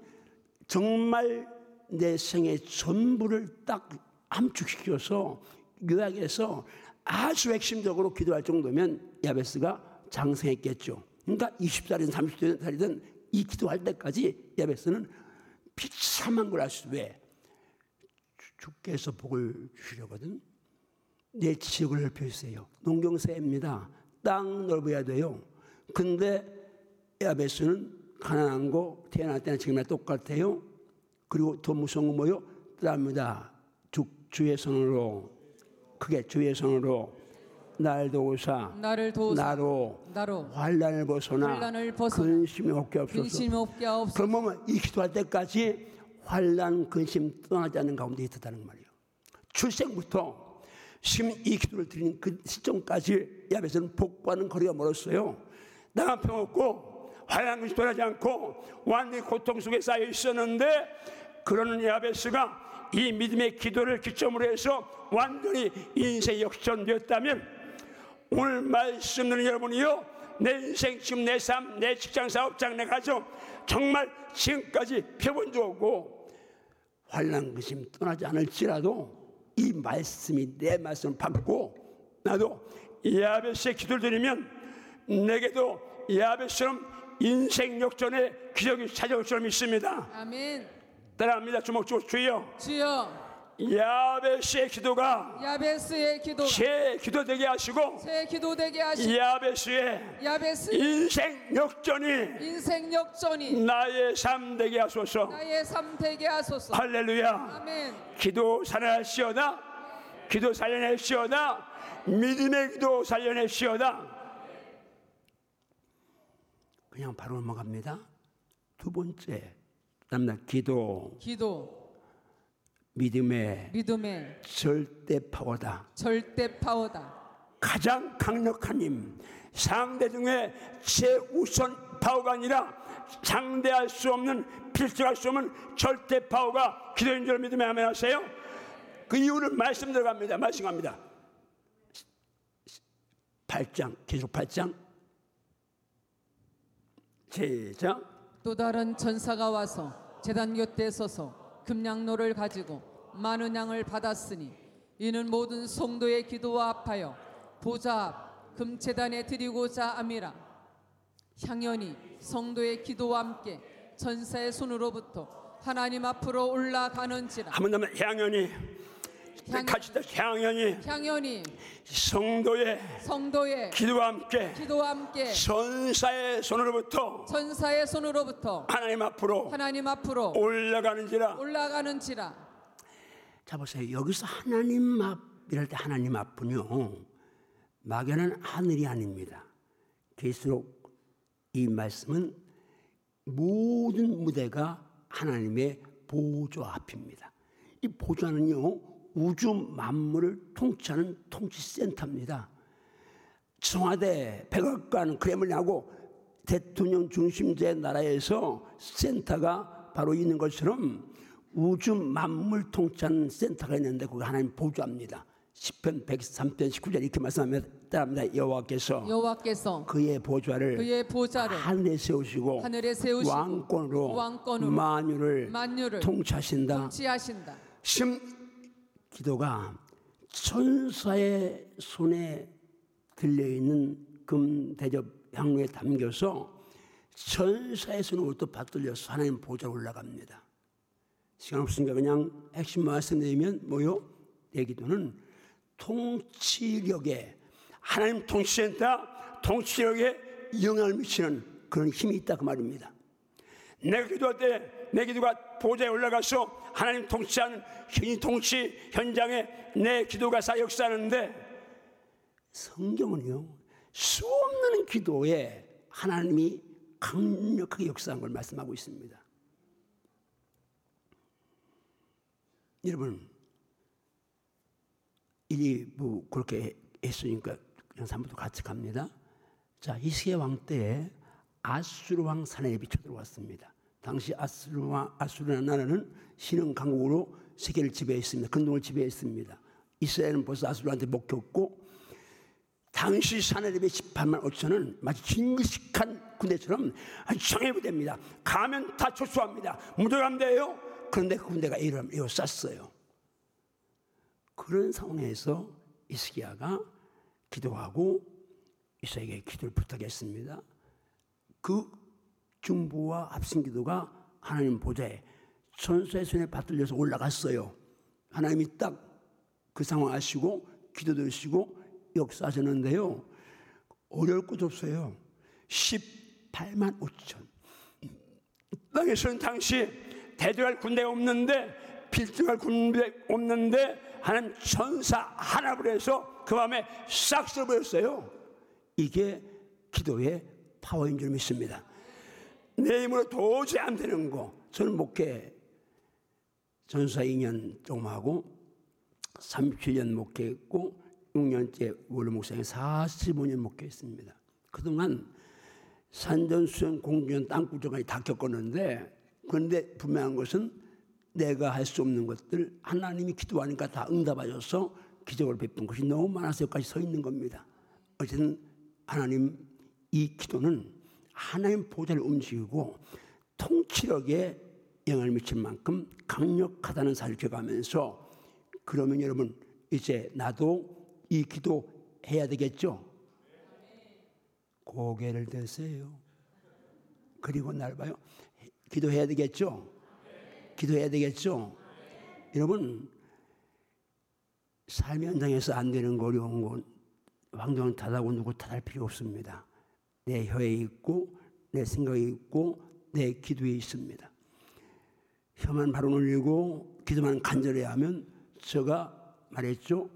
정말 내 생의 전부를 딱 함축시켜서 요약해서 아주 핵심적으로 기도할 정도면 야베스가 장성했겠죠. 그러니까 20살이든 30살이든 이 기도할 때까지 야베스는 비참한 걸 알수 왜? 주- 주께서 복을 주시려거든. 내 지역을 넓혀주세요. 농경사입니다. 땅 넓어야 돼요. 근데 야베스는 가난한 거 태어날 때나 지금이나 똑같아요. 그리고 더 무서운 건 뭐요? 뜨랍니다. 주, 주의 손으로 크게 주의 손으로 날 도우사 나를 도우사 나로 나로 환란을 벗어나 환난을 벗어나 근심이 없게 없소서. 근심 없게 하옵소서. 그러면 이 기도할 때까지 환란 근심 떠나지 않는 가운데 있었다는 말이에요. 출생부터 지금 이 기도를 드리는 그 시점까지 야베스는 복과는 거리가 멀었어요. 나가 평없고 환란 근심 떠나지 않고 완전히 고통 속에 쌓여 있었는데 그러는 야베스가 이 믿음의 기도를 기점으로 해서 완전히 인생 역전되었다면 오늘 말씀 듣는 여러분이요 내 인생 지금 내 삶 내 직장 사업장 내 가정 정말 지금까지 없고 환란 근심 떠나지 않을지라도 이 말씀이 내 말씀을 받고 나도 야베스의 기도를 드리면 내게도 야베스처럼 인생 역전의 기적이 찾아올 줄 믿습니다. 아멘. 따라합니다. 주먹 주고 주여. 주여. 야베스의 기도가 야베스의 기도가 제 기도 되게 하시고 새 기도 되게 하시 야베스의 야베스 인생 역전이 인생 역전이 나의 삶 되게 하소서. 나의 삶 되게 하소서. 할렐루야. 아멘. 기도 살려내시오다. 기도 살려내시오다. 믿음의 기도 살려내시오다 그냥 바로 넘어갑니다. 두 번째, 그다음에 기도, 기도 믿음의 믿음의 절대 파워다. 절대 파워다. 가장 강력한 힘, 상대 중에 최우선 파워가 아니라 상대할 수 없는 필적할 수 없는 절대 파워가 기도인 줄 믿으면 아멘 하세요. 그 이유를 말씀 들어갑니다. 말씀합니다. 8장, 계속 8장. 시작. 또 다른 전사가 와서 제단 곁에 서서 금양로를 가지고 많은 양을 받았으니 이는 모든 성도의 기도와 합하여 보좌 앞 금제단에 드리고자 함이라 향연이 성도의 기도와 함께 전사의 손으로부터 하나님 앞으로 올라가는지라 한번 더 향연이 향- 같이 더 향연이 향연이 성도의 성도의 기도와 함께 기도와 함께 전사의 손으로부터 전사의 손으로부터 하나님 앞으로 하나님 앞으로 올라가는지라 올라가는지라 자 보세요. 여기서 하나님 앞 이럴 때 하나님 앞은요. 막연한 하늘이 아닙니다. 계속 이 말씀은 모든 무대가 하나님의 보좌 앞입니다. 이 보좌는요. 우주 만물을 통치하는 통치센터입니다. 청와대, 백악관, 크레물린하고 대통령 중심제 나라에서 센터가 바로 있는 것처럼 우주 만물 통치하는 센터가 있는데 거기 하나님 보좌입니다. 10편 103편 19절 이렇게 말씀합니다. 여호와께서 여호와께서 그의 보좌를 그의 보좌를 하늘에 세우시고 하늘에 세우시고 왕권으로, 왕권으로 만유를, 만유를 통치하신다. 심 기도가 천사의 손에 들려 있는 금 대접 향로에 담겨서 천사의 손으로부터 받들려서 하나님 보좌로 올라갑니다. 시간 없으니까 그냥 핵심 말씀드리면 뭐요? 내 기도는 통치력에 하나님 통치센터 통치력에 영향을 미치는 그런 힘이 있다 그 말입니다. 내가 기도할 때 내 기도가 보좌에 올라가서 하나님 통치하는 현 통치 현장에 내 기도가 사 역사하는데 성경은요 수 없는 기도에 하나님이 강력하게 역사한 걸 말씀하고 있습니다. 여러분 1, 2부 그렇게 했으니까 그냥 3부도 같이 갑니다. 자, 이스야 왕 때에 아수르 왕 사내립이 쳐들어왔습니다. 당시 아수르 왕 아수르라는 나라는 신흥 강국으로 세계를 지배했습니다. 근동을 지배했습니다. 이스라엘은 벌써 아수르한테 먹혔고 당시 사내립의 18만 5천은 마치 징기식한 군대처럼 정예부대입니다. 가면 다 초수합니다. 무조감대예요. 그런데 그 군대가 이름 에워쌌어요. 그런 상황에서 이스기야가 기도하고 이스라엘에게 기도를 부탁했습니다. 그 중보와 합심 기도가 하나님 보좌에 천사의 손에 받들려서 올라갔어요. 하나님이 딱 그 상황 아시고 기도 들으시고 역사하셨는데요. 어려울 것도 없어요. 18만 5천. 땅에서는 당시 대적할 군대가 없는데 필등할 군대 없는데 하나님 천사 하나 보내서 그 밤에 싹 쓸어버렸어요. 이게 기도의 파워인 줄 믿습니다. 내 힘으로 도저히 안 되는 거. 저는 목회 전사 2년 좀 하고 37년 목회했고 6년째 원로 목사에 45년 목회했습니다. 그동안 산전수전 공주전 땅구정까지 다 겪었는데 그런데 분명한 것은 내가 할 수 없는 것들 하나님이 기도하니까 다 응답하셔서 기적을 베푼 것이 너무 많아서 여기까지 서 있는 겁니다. 어쨌든 하나님 이 기도는 하나님 보좌를 움직이고 통치력에 영향을 미칠 만큼 강력하다는 사실을 기억하면서 그러면 여러분 이제 나도 이 기도 해야 되겠죠? 고개를 드세요. 그리고 날 봐요. 기도해야 되겠죠? 기도해야 되겠죠? 여러분 삶의 현장에서 안 되는 거 어려운 건 환경 탓하고 누구 탓할 필요 없습니다. 내 혀에 있고 내 생각에 있고 내 기도에 있습니다. 혀만 바로 올리고 기도만 간절히 하면 제가 말했죠.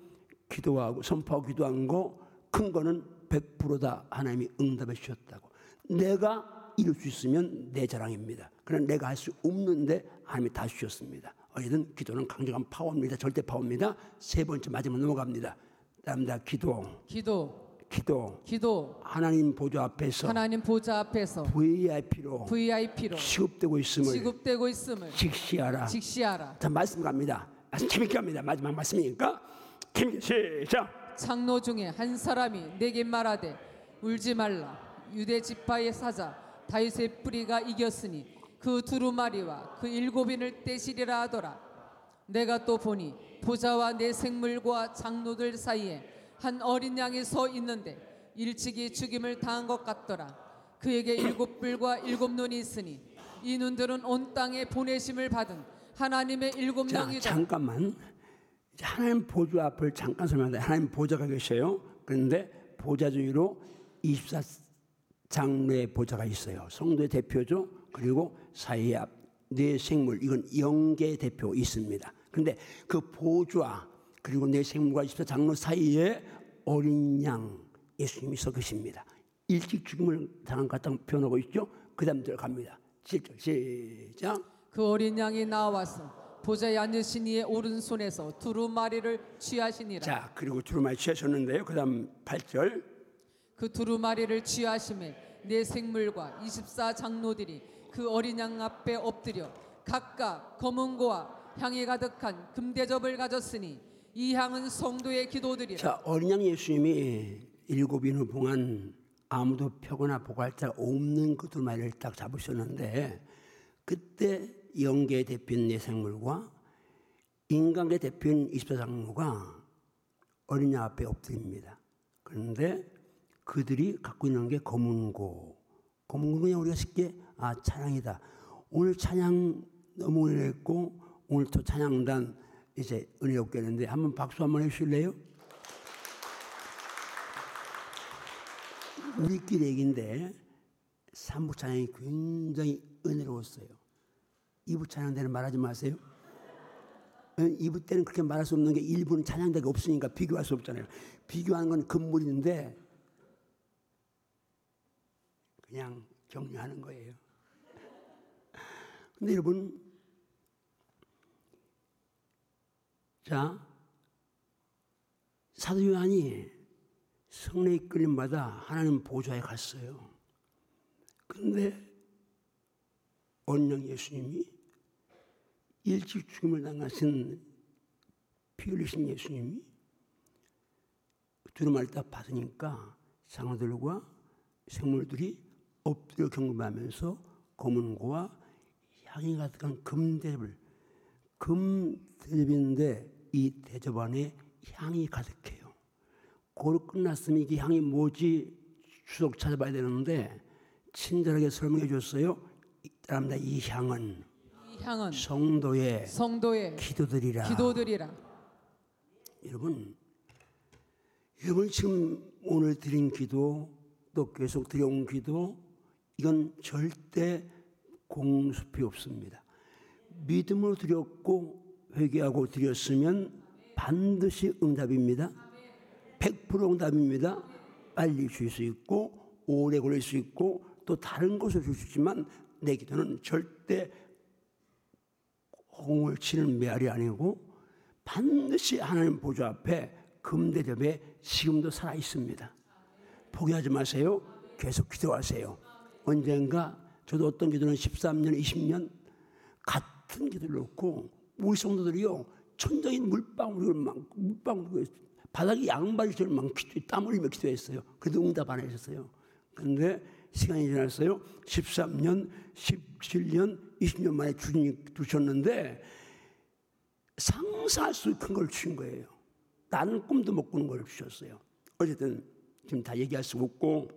기도하고 선포하고 기도한 거 큰 거는 100%다 하나님이 응답해 주셨다고. 내가 이룰 수 있으면 내 자랑입니다. 그러나 내가 할 수 없는데 하나님이 다 주셨습니다. 어쨌든 기도는 강력한 파워입니다. 절대 파워입니다. 세 번째 마지막 넘어갑니다. 다음 다 기도, 기도, 기도. 기도. 하나님 보좌 앞에서 하나님 보좌 앞에서 VIP로 VIP로 취급되고 있음을 취급되고 있음을 직시하라. 직시하라. 자 말씀 갑니다. 재밌게 갑니다. 마지막 말씀이니까 재밌게 시작. 장로 중에 한 사람이 내게 말하되 울지 말라 유대 지파의 사자 다윗의 뿌리가 이겼으니 그 두루마리와 그 일곱인을 떼시리라 하더라 내가 또 보니 보좌와 내 생물과 장로들 사이에 한 어린 양이 서 있는데 일찍이 죽임을 당한 것 같더라 그에게 일곱 뿔과 일곱 눈이 있으니 이 눈들은 온 땅에 보내심을 받은 하나님의 일곱 자 명이다 잠깐만. 하나님 보좌 앞을 잠깐 설명하는데 하나님 보좌가 계셔요. 그런데 보좌 주위로 24장로의 보좌가 있어요. 성도의 대표죠. 그리고 사이 앞내 생물 이건 영계 대표 있습니다. 근데 그 보좌 그리고 내 생물과 24장로 사이에 어린 양 예수님이 서 계십니다. 일찍 죽음을 당한 것 같다고 표현하고 있죠. 그 다음 들어갑니다. 7절 시작. 그 어린 양이 나와서 보좌에 앉으신 이의 오른손에서 두루마리를 취하시니라 자, 그리고 두루마리 취하셨는데요. 그 다음 8절. 그 두루마리를 취하심에 내 생물과 24 장로들이 그 어린 양 앞에 엎드려 각각 검은 고와 향이 가득한 금대접을 가졌으니 이 향은 성도의 기도들이라 자, 어린 양 예수님이 일곱 인을 봉한 아무도 펴거나 보고할 자 없는 그 두루마리를 딱 잡으셨는데 그때 영계 대표인 내생물과 인간계 대표인 24장로가 어린 양 앞에 엎드립니다. 그런데 그들이 갖고 있는 게 검은고. 검은고 그냥 우리가 쉽게 아 찬양이다. 오늘 찬양 너무 은혜했고 오늘 또 찬양단 이제 은혜 없겠는데 한번 박수 한번 해주실래요? 우리끼리 얘기인데 삼부 찬양이 굉장히 은혜로웠어요. 이부 찬양 때는 말하지 마세요. 이부 때는 그렇게 말할 수 없는 게 일부는 찬양대가 없으니까 비교할 수 없잖아요. 비교하는 건 금물인데 그냥 격려하는 거예요. 근데 여러분, 자, 사도 요한이 성례 이끌림마다 하나님 보좌에 갔어요. 근데 언령 예수님이 일찍 죽음을 당하신 피 흘리신 예수님이 두루마리 딱 받으니까 장어들과 생물들이 엎드려 경배하면서 검은고와 향이 가득한 금대접을 금대접인데 이 대접 안에 향이 가득해요. 고로 끝났으면 이게 향이 뭐지 추석 찾아봐야 되는데 친절하게 설명해 줬어요. 사람다 이 향은 이 향은 성도의 성도의 기도들이라. 기도들이라 여러분, 여러분 지금 오늘 드린 기도 또 계속 드려온 기도 이건 절대 공수피 없습니다. 믿음으로 드렸고 회개하고 드렸으면 반드시 응답입니다. 100% 응답입니다. 빨리 줄 수 있고 오래 걸릴 수 있고 또 다른 것을 줄 수 있지만 내 기도는 절대 홍을 치는 메아리 아니고 반드시 하나님 보좌 앞에 금대접에 지금도 살아 있습니다. 포기하지 마세요. 계속 기도하세요. 언젠가 저도 어떤 기도는 13년, 20년 같은 기도를 놓고 우리 성도들이요 천장인 물방울을 막 물방울 바닥에 양발처럼 막 기도, 땀 흘리며 기도했어요. 그래도 응답 안 하셨어요. 그런데 시간이 지났어요. 13년, 17년, 20년 만에 주님 두셨는데 상상할 수 큰 걸 주신 거예요. 나는 꿈도 못 꾸는 걸 주셨어요. 어쨌든 지금 다 얘기할 수 없고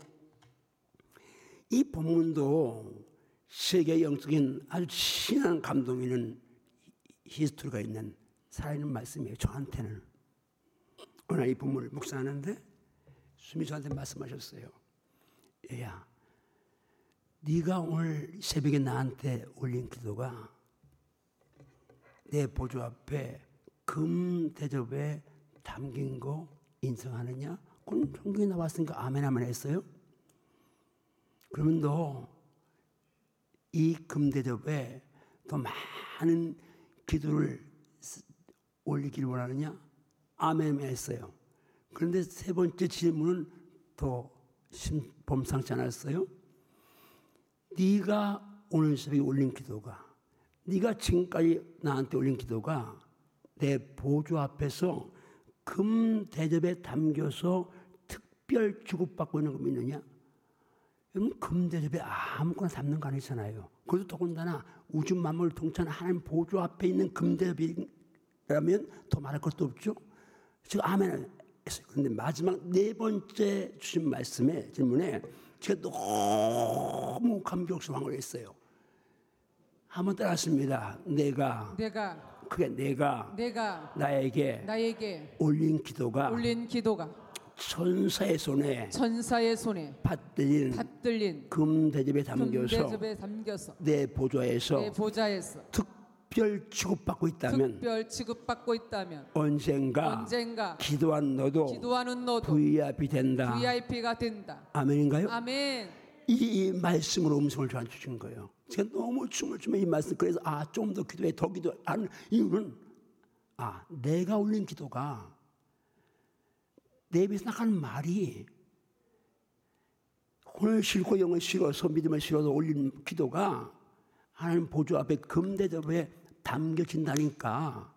이 본문도 세계 영적인 아주 신한 감동 있는 히스토리가 있는 살아있는 말씀이에요. 저한테는 오늘 이 본문을 묵상하는데 수미 저한테 말씀하셨어요. 얘야, 네가 오늘 새벽에 나한테 올린 기도가 내 보조 앞에 금 대접에 담긴 거 인정하느냐? 그건 성경에 나왔으니까 아멘 하면 했어요. 그러면 너 이 금대접에 더 많은 기도를 쓰- 올리길 원하느냐? 아멘 했어요. 그런데 세 번째 질문은 더 심, 범상치 않았어요. 네가 오늘 새벽에 올린 기도가 네가 지금까지 나한테 올린 기도가 내 보조 앞에서 금 대접에 담겨서 특별 주급받고 있는 거 믿느냐? 여러분 금 대접에 아무거나 담는 거 아니잖아요. 그래도 더군다나 우주 만물 통찬 하나님 보조 앞에 있는 금 대접이라면 더 말할 것도 없죠. 제가 아멘 했어요. 그런데 마지막 네 번째 주신 말씀에 질문에 제가 너무 감격스러운 걸 했어요. 한번 따랐습니다. 내가 내가 그게 내가 내가 나에게 나에게 올린 기도가 올린 기도가 천사의 손에 천사의 손에 받들린 받들 린 금 대접에 담겨서 담겨서 내 보좌에서 내 보좌에서 특별 취급받고 있다면 특별 취급받고 있다면 언젠가 언젠가 기도한 너도 기도하는 너도 VIP 된다. VIP가 된다. 아멘인가요? 아멘. 이, 이 말씀으로 음성을 저한테 주신 거예요. 제가 너무 춤을 추면 이 말씀 그래서 아 좀 더 기도해 더 기도하는 이유는 아 내가 올린 기도가 내 입에서 나가는 말이 혼을 싫고 영을 싫어서 믿음을 싫어서 올린 기도가 하나님 보조 앞에 금대접에 담겨진다니까.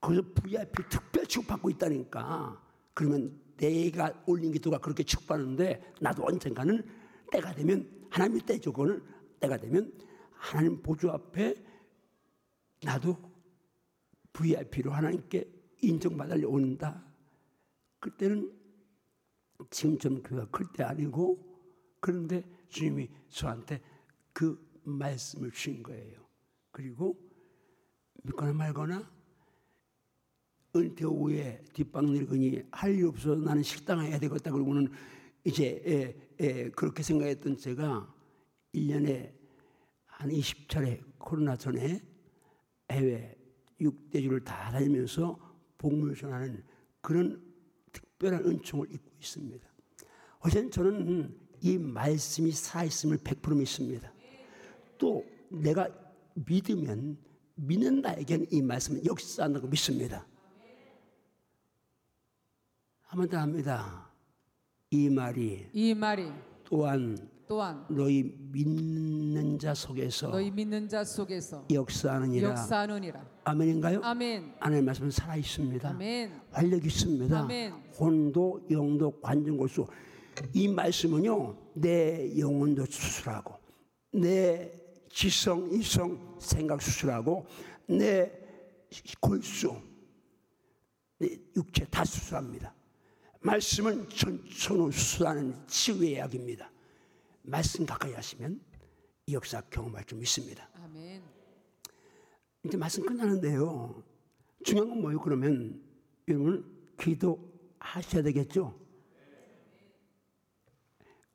거기서 VIP 특별 취급받고 있다니까. 그러면 내가 올린 기도가 그렇게 취급받는데 나도 언젠가는 때가 되면 하나님이 때죠 그거는 때가 되면 하나님 보조 앞에 나도 VIP로 하나님께 인정받으려 온다. 그때는 지금처럼 교회가 클 때 아니고 그런데 주님이 저한테 그 말씀을 주신 거예요. 그리고 믿거나 말거나 은퇴 후에 뒷방 늙으니 할 일 없어서 나는 식당을 해야 되겠다 그러고는 이제 예, 예, 그렇게 생각했던 제가 1년에 한 20차례 코로나 전에 해외 6대주를 다 다니면서 복무를 전하는 그런 특별한 은총을 입고 있습니다. 어쨌든 저는 이 말씀이 살아있음을 100% 믿습니다. 또 내가 믿으면 믿는 나에게는 이 말씀은 역사한다고 믿습니다. 한번 더 합니다. 이 말이 이 말이 또한 또한 너희 믿는 자 속에서 너희 믿는 자 속에서 역사하느니라. 역사하느니라. 아멘인가요? 아멘. 하나님의 말씀은 살아 있습니다. 아멘. 활력 있습니다. 아멘. 혼도 영도 관중 골수 이 말씀은요 내 영혼도 수술하고 내 지성 이성 생각 수술하고 내 골수 내 육체 다 수술합니다. 말씀은 전천후 수술하는 치유의 약입니다. 말씀 가까이 하시면 이 역사 경험할 줄 믿습니다. 아멘. 이제 말씀 끝나는데요. 중요한 건 뭐예요? 그러면 여러분 기도하셔야 되겠죠?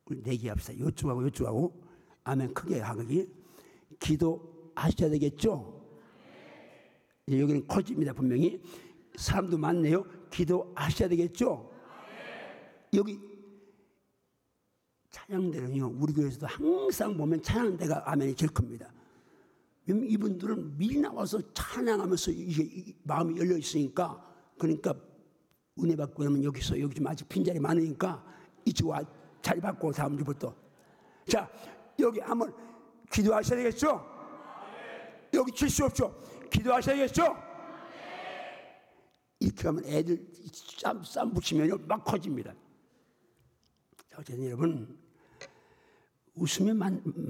내기합시다. 요쪽하고 요쪽하고 아멘 크게 하기 기도 하셔야 되겠죠? 이제 여기는 커집니다 분명히 사람도 많네요. 기도 하셔야 되겠죠? 여기 찬양대는요 우리 교회에서도 항상 보면 찬양대가 아멘이 제일 큽니다. 이분들은 미리 나와서 찬양하면서 이게 이- 마음이 열려 있으니까 그러니까 은혜 받고 나면 여기서 여기 좀 아직 빈자리 많으니까 이쪽 와 자리 받고 다음 주부터 자 여기 한번 기도하셔야 되겠죠? 여기 칠 수 없죠? 기도하셔야 되겠죠? 이렇게 하면 애들 쌈, 쌈 붙이면 막 커집니다. 자, 어쨌든 여러분 웃으면 마,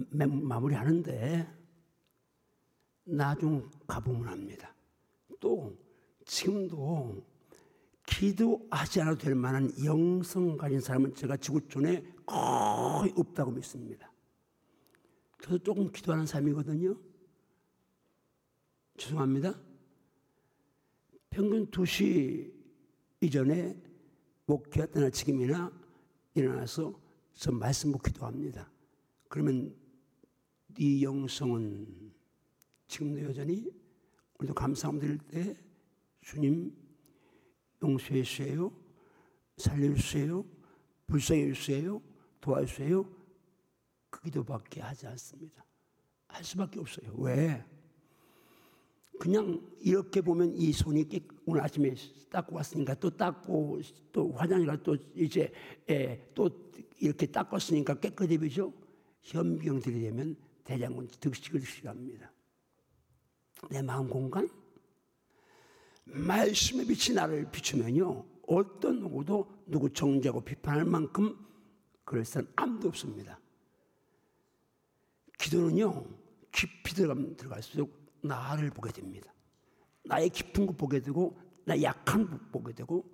마, 마무리하는데 나중 가보면 합니다. 또 지금도 기도하지 않아도 될 만한 영성 가진 사람은 제가 지구촌에 거의 없다고 믿습니다. 저도 조금 기도하는 사람이거든요. 죄송합니다. 평균 2시 이전에 목회했거나 지금이나 일어나서 저 말씀 못 기도합니다. 그러면 네 영성은 지금도 여전히 오늘도 감사함 드릴 때 주님 용서해 주세요. 살려 주세요. 불쌍해 주세요. 도와주세요. 그 기도밖에 하지 않습니다. 할 수밖에 없어요. 왜? 그냥 이렇게 보면 이 손이 깨, 오늘 아침에 닦고 왔으니까 또 닦고 또 화장실 가또 이제 예, 또 이렇게 닦았으니까 깨끗해 보죠. 현병들이 되면 대장군 득식을 싫어합니다. 내 마음 공간 말씀의 빛이 나를 비추면요 어떤 누구도 누구 정죄하고 비판할 만큼 그럴 사람 아무도 없습니다. 기도는요 깊이 들어갈수록 나를 보게 됩니다. 나의 깊은 것 보게 되고 나 약한 것 보게 되고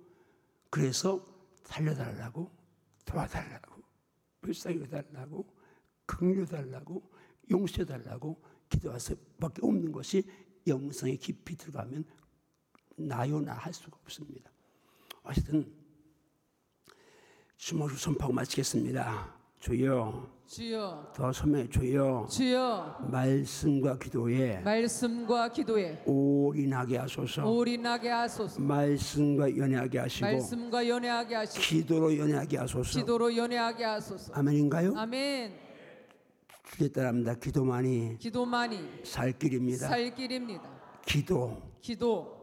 그래서 살려달라고 도와달라고 불쌍히 달라고 긍휼 달라고 용서해 달라고 기도할 수밖에 없는 것이 영성에 깊이 들어가면 나요 나 할 수가 없습니다. 어쨌든 주먹을 선포하고 마치겠습니다. 주여 주여 더 소매 주여 주여 말씀과 기도에 말씀과 기도에 올인하게 하소서 올인하게 하소서 말씀과 연애하게 하시고 말씀과 연애하게 하시고 기도로 연애하게 하소서 기도로 연애하게 하소서 아멘인가요? 아멘 주에 따릅니다. 기도만이 기도만이 살 길입니다. 살 길입니다 기도 기도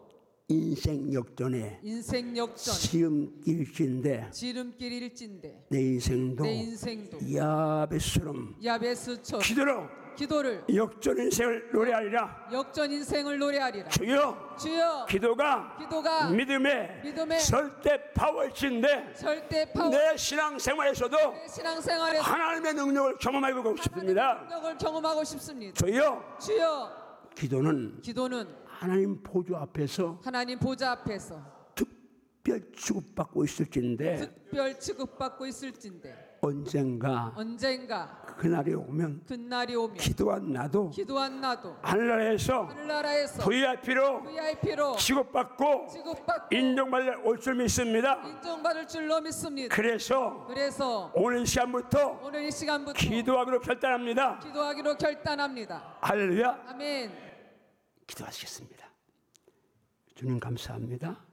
인생 역전의 인생 역전 시음길인데 지름길일진데 내 인생도 내 인생도 야베스처럼 야베스처럼 기도로 기도를 역전 인생을 노래하리라. 역전 인생을 노래하리라 주여 주여 기도가 기도가 믿음의 믿음의 설대 파워일진데 절대 파워 내 신앙생활에서도 내 신앙생활에서 하나님의 능력을 경험하고 싶습니다. 능력을 경험하고 싶습니다 주여 주여 기도는 기도는 하나님 보좌 앞에서 하나님 보좌 앞에서 특별 취급받고 있을진데 특별 취급받고 있을진데 언젠가 언젠가 그날이 오면 그날이 오면 기도한 나도 기도한 나도 하늘나라에서 하늘나라에서 VIP로 VIP로 취급받고 취급받고 인정받을 올줄 믿습니다. 인정받을 줄로 믿습니다. 그래서 그래서 오늘 이 시간부터 오늘 이 시간부터 기도하기로 결단합니다. 기도하기로 결단합니다. 할렐루야. 아멘. 기도하시겠습니다. 주님 감사합니다.